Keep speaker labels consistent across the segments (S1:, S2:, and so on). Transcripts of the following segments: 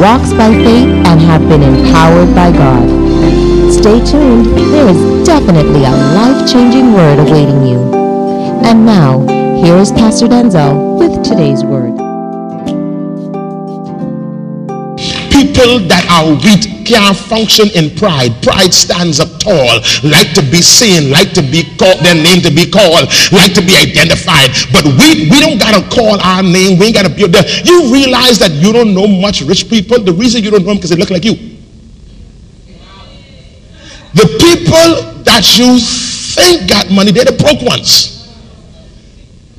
S1: walks by faith, and have been empowered by God. Stay tuned, there is definitely a life-changing word awaiting you. And now, here is Pastor Denczil with today's word.
S2: People that are weak can't function in pride. Pride stands up tall, like to be seen, like to be called, their name to be called, like to be identified. But we we don't gotta call our name. We ain't gotta be there. You realize that you don't know much rich people. The reason you don't know them because they look like you. The people that you think got money, they're the broke ones.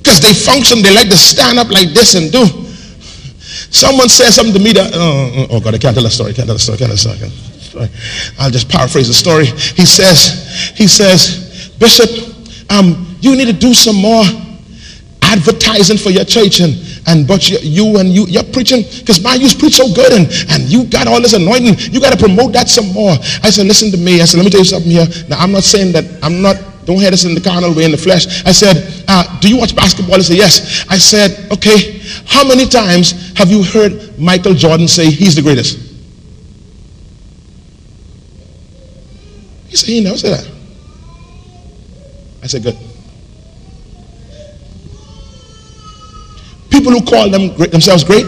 S2: Because they function, they like to stand up like this and do. Someone said something to me that, oh, oh God, I can't tell a story, I can't tell a story, can't tell a story. I'll just paraphrase the story. He says, he says, Bishop, um, you need to do some more advertising for your church and and but you, you and you you're preaching because my you preach so good and and you got all this anointing. You got to promote that some more i said listen to me i said let me tell you something here. Now i'm not saying that i'm not don't hear this in the carnal way in the flesh i said uh, do you watch basketball he said yes i said okay how many times have you heard michael jordan say he's the greatest he said he never said that i said good People who call them themselves great,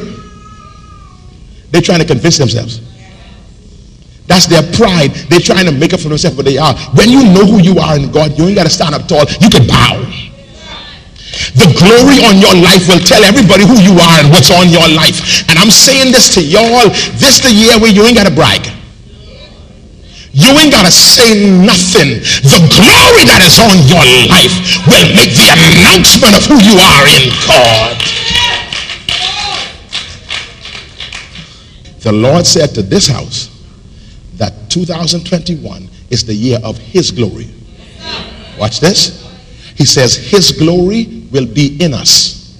S2: they're trying to convince themselves. That's their pride. They're trying to make up for themselves, but they are. When you know who you are in God, you ain't got to stand up tall. You can bow. The glory on your life will tell everybody who you are and what's on your life. And I'm saying this to y'all. This the year where you ain't got to brag. You ain't got to say nothing. The glory that is on your life will make the announcement of who you are in God. The Lord said to this house that 2021 is the year of His glory. Watch this. He says, His glory will be in us,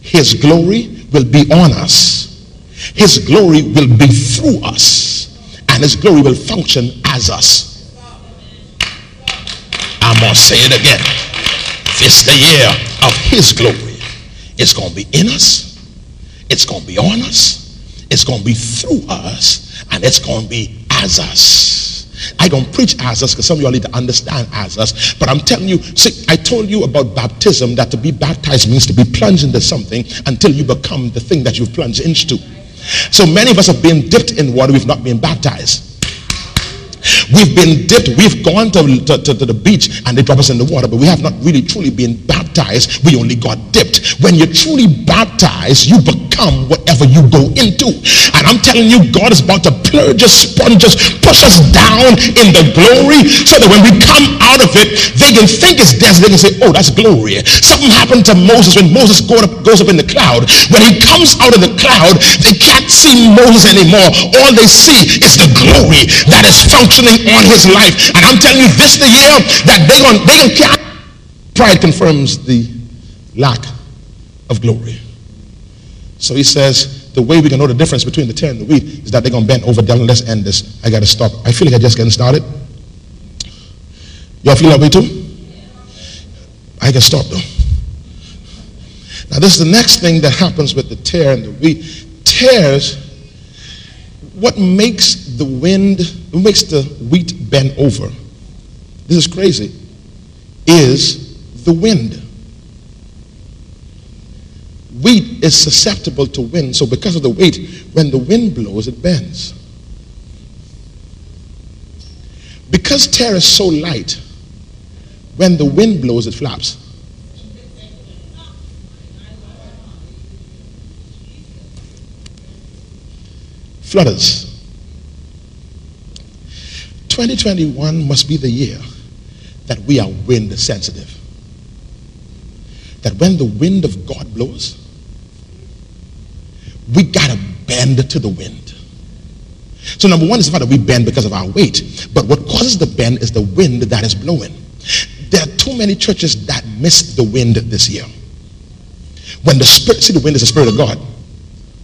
S2: His glory will be on us, His glory will be through us, and His glory will function as us. I'm going to say it again. This the year of His glory. It's going to be in us, it's going to be on us it's going to be through us and it's going to be as us. I don't preach as us because some of y'all need to understand as. But I'm telling you, see, I told you about baptism that to be baptized means to be plunged into something until you become the thing that you've plunged into. So many of us have been dipped in water, we've not been baptized. We've been dipped. We've gone to, to, to, to, the beach and they drop us in the water, but we have not really truly been baptized. We only got dipped. When you're truly baptized, you become whatever you go into. And I'm telling you, God is about to purge us, sponge us, push us down in the glory so that when we come out of it, they can think it's death. They can say, oh, that's glory. Something happened to Moses when Moses goes up, goes up in the cloud. When he comes out of the cloud, they can't see Moses anymore. All they see is the glory that is functioning functioning on his life. And I'm telling you, this the year that they on they can pride confirms the lack of glory. So he says the way we can know the difference between the tare and the wheat is that they're gonna bend over down. Let's end this. I gotta stop. I feel like I just getting started. Y'all feel that way too? I can stop though. Now this is the next thing that happens with the tare and the wheat. Tares, what makes the wind, what makes the wheat bend over, this is crazy, is the wind. Wheat is susceptible to wind, so because of the weight, when the wind blows, it bends. Because tare is so light, when the wind blows, it flaps. Flutters. 2021 must be the year that we are wind sensitive. That when the wind of God blows, we got to bend to the wind. So, number one is the fact that we bend because of our weight. But what causes the bend is the wind that is blowing. There are too many churches that missed the wind this year. When the spirit, see, the wind is the spirit of God.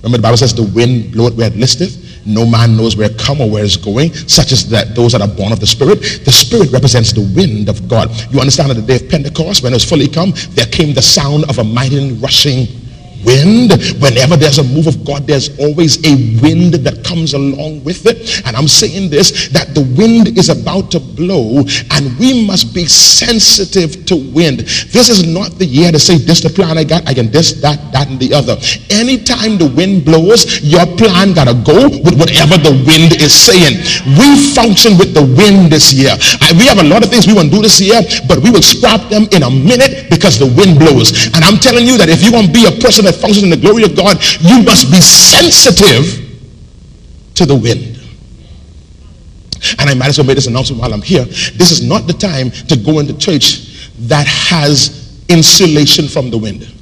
S2: Remember, the Bible says the wind bloweth where it listeth. No man knows where come or where it's going, such as that those that are born of the Spirit. The Spirit represents the wind of God. You understand that the day of Pentecost, when it was fully come, there came the sound of a mighty rushing wind. Whenever there's a move of God, there's always a wind that comes along with it. And I'm saying this that the wind is about to blow, and we must be sensitive to wind. This is not the year to say, This the plan I got, I can this, that, that, and the other. Anytime the wind blows, your plan gotta go with whatever the wind is saying. We function with the wind this year. I, we have a lot of things we want to do this year, but we will scrap them in a minute because the wind blows. And I'm telling you that if you're gonna be a person that functions in the glory of God, you must be sensitive to the wind. And I might as well make this announcement while I'm here. This is not the time to go into church that has insulation from the wind.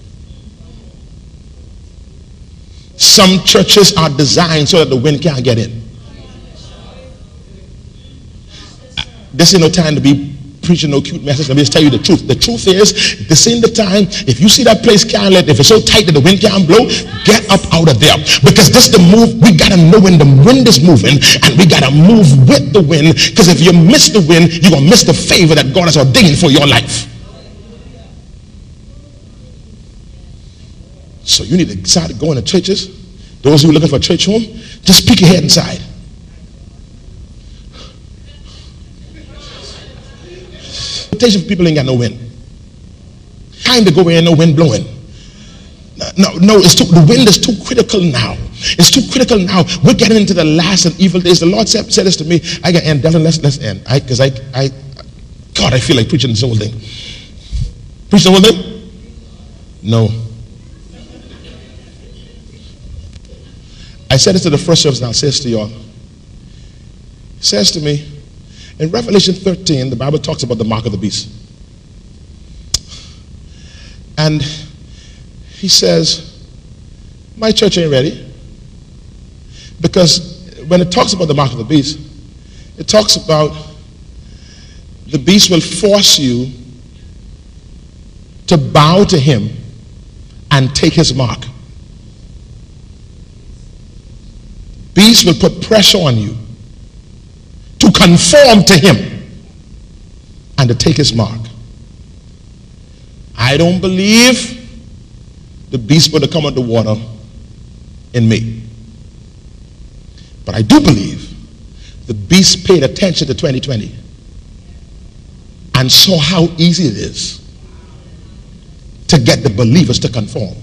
S2: Some churches are designed so that the wind can't get in. This is no time to be preaching no cute message. Let me just tell you the truth. The truth is, this ain't the time. If you see that place can't let, if it's so tight that the wind can't blow, get up out of there. Because this the move. We gotta know when the wind is moving, and we gotta move with the wind. Because if you miss the wind, you're gonna miss the favor that God has ordained for your life. So you need to start going to churches. Those who are looking for a church home, just peek your head inside. Invitation people ain't got no wind. Time to go ain't no wind blowing. No, no, it's too, the wind is too critical now. It's too critical now. We're getting into the last and evil days. The Lord said, said this to me. I got end. Devin, let's let's end. Because I, I, I, God, I feel like preaching this whole thing. Preach the whole thing? No. I said this to the first service, and I'll say this to y'all. Says to me, in Revelation 13, the Bible talks about the mark of the beast. And he says, My church ain't ready. Because when it talks about the mark of the beast, it talks about the beast will force you to bow to him and take his mark. Beast will put pressure on you conform to him and to take his mark. I don't believe the beast would have come the water in me. But I do believe the beast paid attention to 2020 and saw how easy it is to get the believers to conform.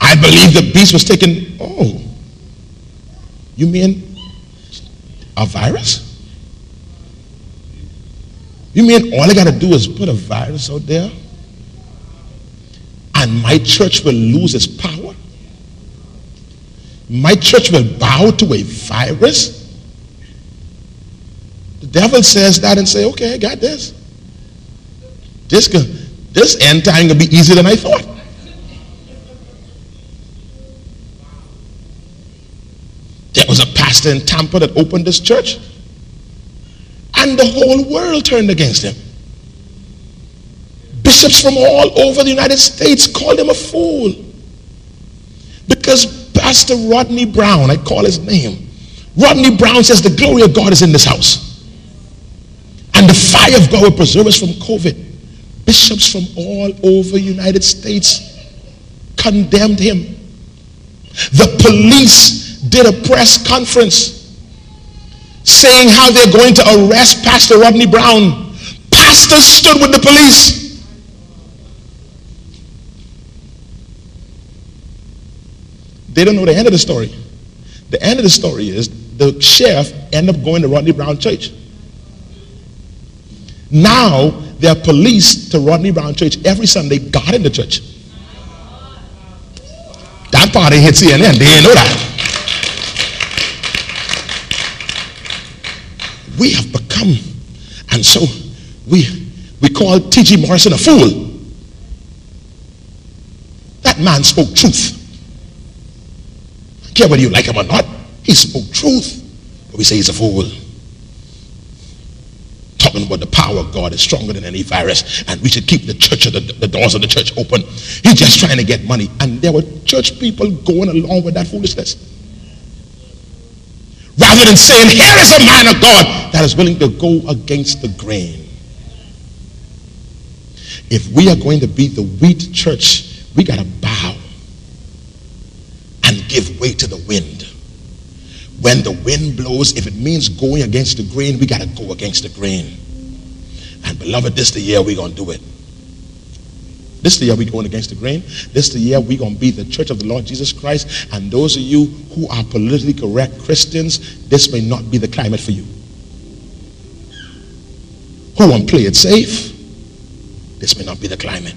S2: I believe the beast was taken. oh, you mean a virus? You mean all I got to do is put a virus out there? And my church will lose its power? My church will bow to a virus? The devil says that and say, okay, I got this. This, this end time will be easier than I thought. There was a pastor in Tampa that opened this church, and the whole world turned against him. Bishops from all over the United States called him a fool because Pastor Rodney Brown, I call his name, Rodney Brown says the glory of God is in this house. And the fire of God will preserve us from COVID. Bishops from all over the United States condemned him. The police did a press conference saying how they're going to arrest Pastor Rodney Brown. Pastor stood with the police. They don't know the end of the story. The end of the story is the sheriff ended up going to Rodney Brown Church. Now there are police to Rodney Brown Church every Sunday, God in the church. That part ain't hit CNN. They ain't know that. We have become, and so we we call T.G. Morrison a fool. That man spoke truth. I care whether you like him or not. He spoke truth. But we say he's a fool talking about the power of God is stronger than any virus, and we should keep the church, the, the doors of the church open. He's just trying to get money. And there were church people going along with that foolishness. Rather than saying, Here is a man of God that is willing to go against the grain. If we are going to be the wheat church, we got to bow and give way to the wind. When the wind blows, if it means going against the grain, we got to go against the grain. And beloved, this the year we're going to do it. This year we're going against the grain. This the year we're going to be the church of the Lord Jesus Christ. And those of you who are politically correct Christians, this may not be the climate for you. Who want to play it safe? This may not be the climate.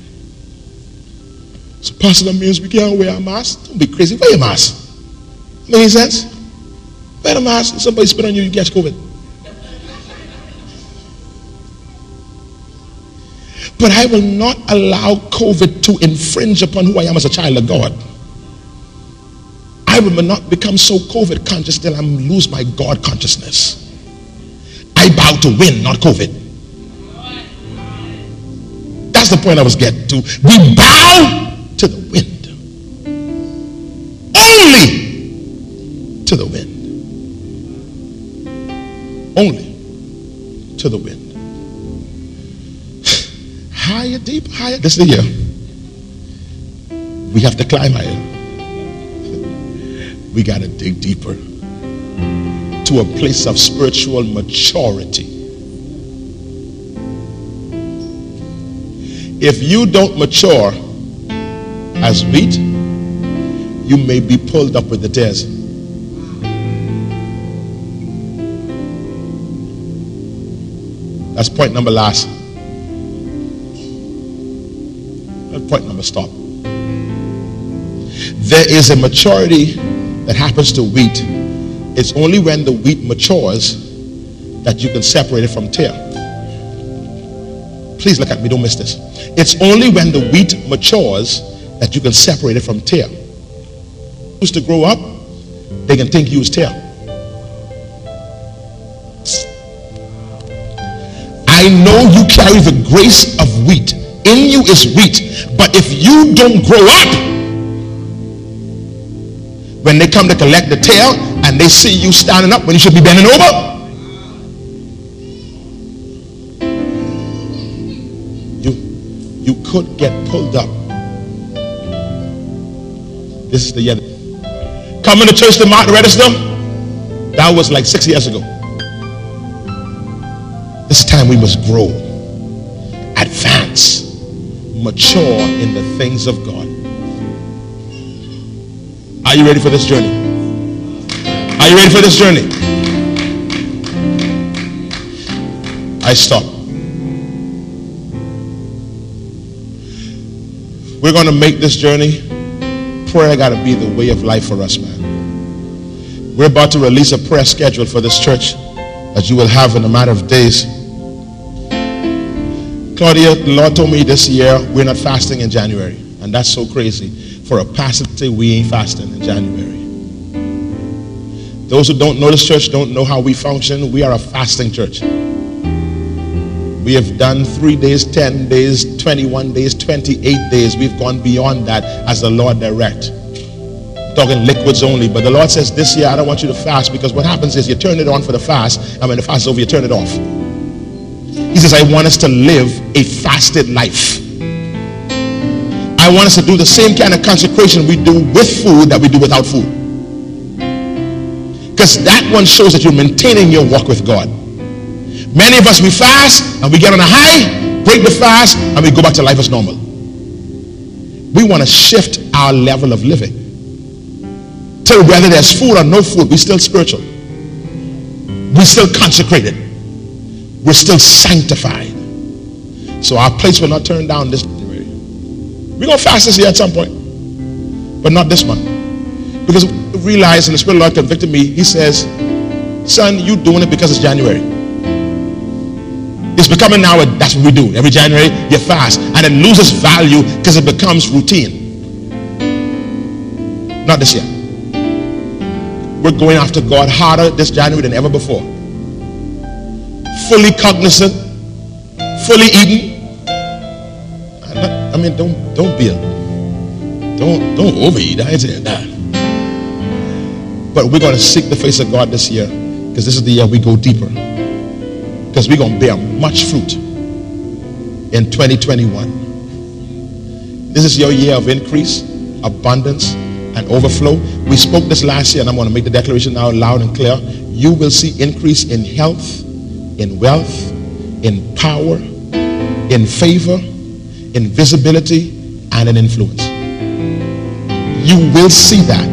S2: So, Pastor, means we can't wear a mask? Don't be crazy. Wear a mask. Make sense? Wear a mask. Somebody spit on you, you catch COVID. But I will not allow COVID to infringe upon who I am as a child of God. I will not become so COVID conscious that I lose my God consciousness. I bow to win, not COVID. That's the point I was getting to. We bow to the wind. Only to the wind only to the wind. Higher, deep, higher. This is the year. We have to climb higher. we got to dig deeper to a place of spiritual maturity. If you don't mature as wheat, you may be pulled up with the tares. That's point number last. Point number stop. There is a maturity that happens to wheat. It's only when the wheat matures that you can separate it from tare. Please look at me, don't miss this. It's only when the wheat matures that you can separate it from tare. Used to grow up, they can think you was tare. I know you carry the grace of wheat. In you is wheat. But if you don't grow up, when they come to collect the tare and they see you standing up when you should be bending over, you, you could get pulled up. This is the year. Coming to church to mark the register, that was like six years ago. This time we must grow, advance, mature in the things of God. Are you ready for this journey? Are you ready for this journey? I stop. We're going to make this journey. Prayer got to be the way of life for us, man. We're about to release a prayer schedule for this church that you will have in a matter of days. Claudia, the Lord told me this year we're not fasting in January. And that's so crazy. For a pastor to say we ain't fasting in January. Those who don't know this church don't know how we function. We are a fasting church. We have done three days, 10 days, 21 days, 28 days. We've gone beyond that as the Lord direct. Talking liquids only. But the Lord says this year, I don't want you to fast because what happens is you turn it on for the fast, and when the fast is over, you turn it off. He says, I want us to live a fasted life. I want us to do the same kind of consecration we do with food that we do without food. Because that one shows that you're maintaining your walk with God. Many of us, we fast and we get on a high, break the fast, and we go back to life as normal. We want to shift our level of living. Till whether there's food or no food, we're still spiritual. We're still consecrated we're still sanctified. So our place will not turn down this. We're going to fast this year at some point, but not this month. Because realize, and the Spirit of the Lord convicted me, He says, Son, you doing it because it's January. It's becoming now, that's what we do. Every January, you fast. And it loses value because it becomes routine. Not this year. We're going after God harder this January than ever before. Fully cognizant, fully eaten. I mean, don't don't be a don't don't overeat. I ain't saying that. But we're to seek the face of God this year because this is the year we go deeper. Because we're to bear much fruit in 2021. This is your year of increase, abundance, and overflow. We spoke this last year, and I'm going to make the declaration now loud and clear. You will see increase in health, in wealth, in power, in favor, in visibility, and in influence. You will see that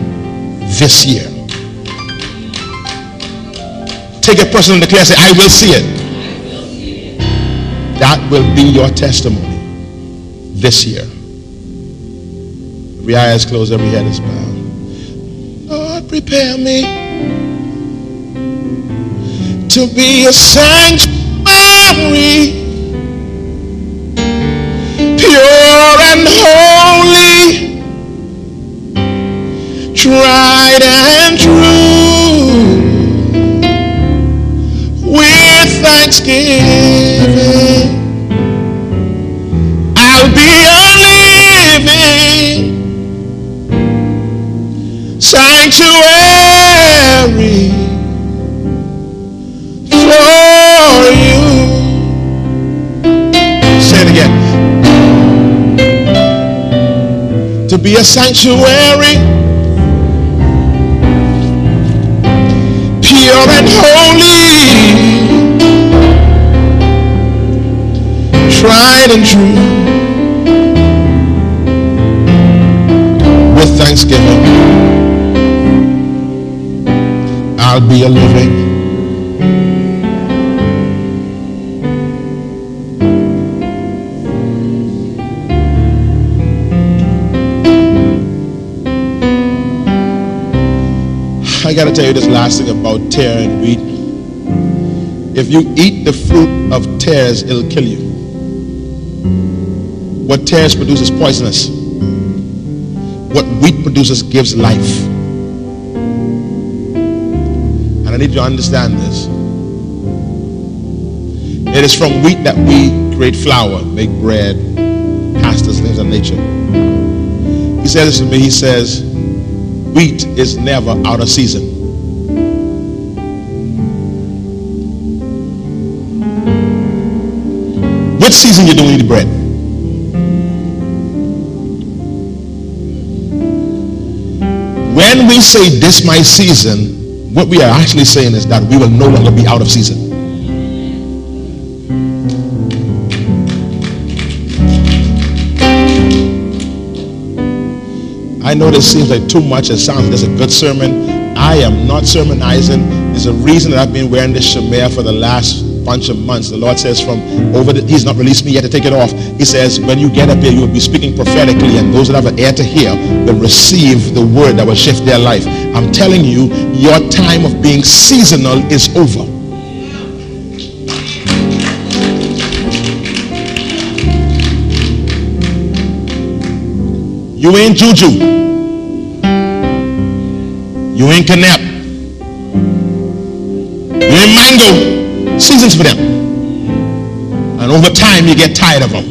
S2: this year. Take a person in the class and say, I will see it. That will be your testimony this year. Every eye is closed, every head is bowed. Lord, prepare me to be a sanctuary, pure and holy, tried and true, with thanksgiving. A sanctuary, pure and holy, tried and true, with thanksgiving. I'll be a living. Got to tell you this last thing about tare and wheat. If you eat the fruit of tares, it'll kill you. What tares produces poisonous. What wheat produces gives life. And I need you to understand this. It is from wheat that we create flour, make bread, pastas, things of nature. He says this to me, he says, wheat is never out of season. Which season you don't the bread? When we say this my season, what we are actually saying is that we will no longer be out of season. I know this seems like too much. It sounds like it's a good sermon. I am not sermonizing. There's a reason that I've been wearing this shamir for the last bunch of months. The Lord says from over the, He's not released me yet to take it off. He says, when you get up here, you will be speaking prophetically, and those that have an ear to hear will receive the word that will shift their life. I'm telling you, your time of being seasonal is over. You ain't juju. You ain't canap. You ain't mango. Seasons for them. And over time you get tired of them.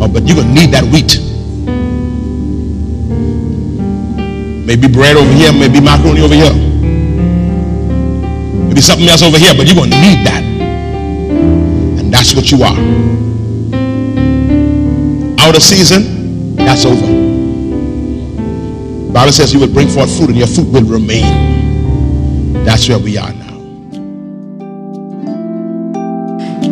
S2: Oh, but you're going to need that wheat. Maybe bread over here, maybe macaroni over here. Maybe something else over here, but you're going to need that. And that's what you are. Out of season, that's over. Bible says you will bring forth fruit and your fruit will remain. That's where we are now.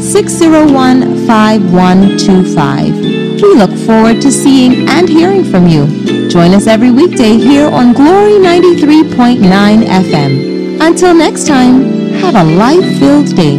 S1: 601-5125. We look forward to seeing and hearing from you. Join us every weekday here on Glory 93.9 FM. Until next time, have a life-filled day.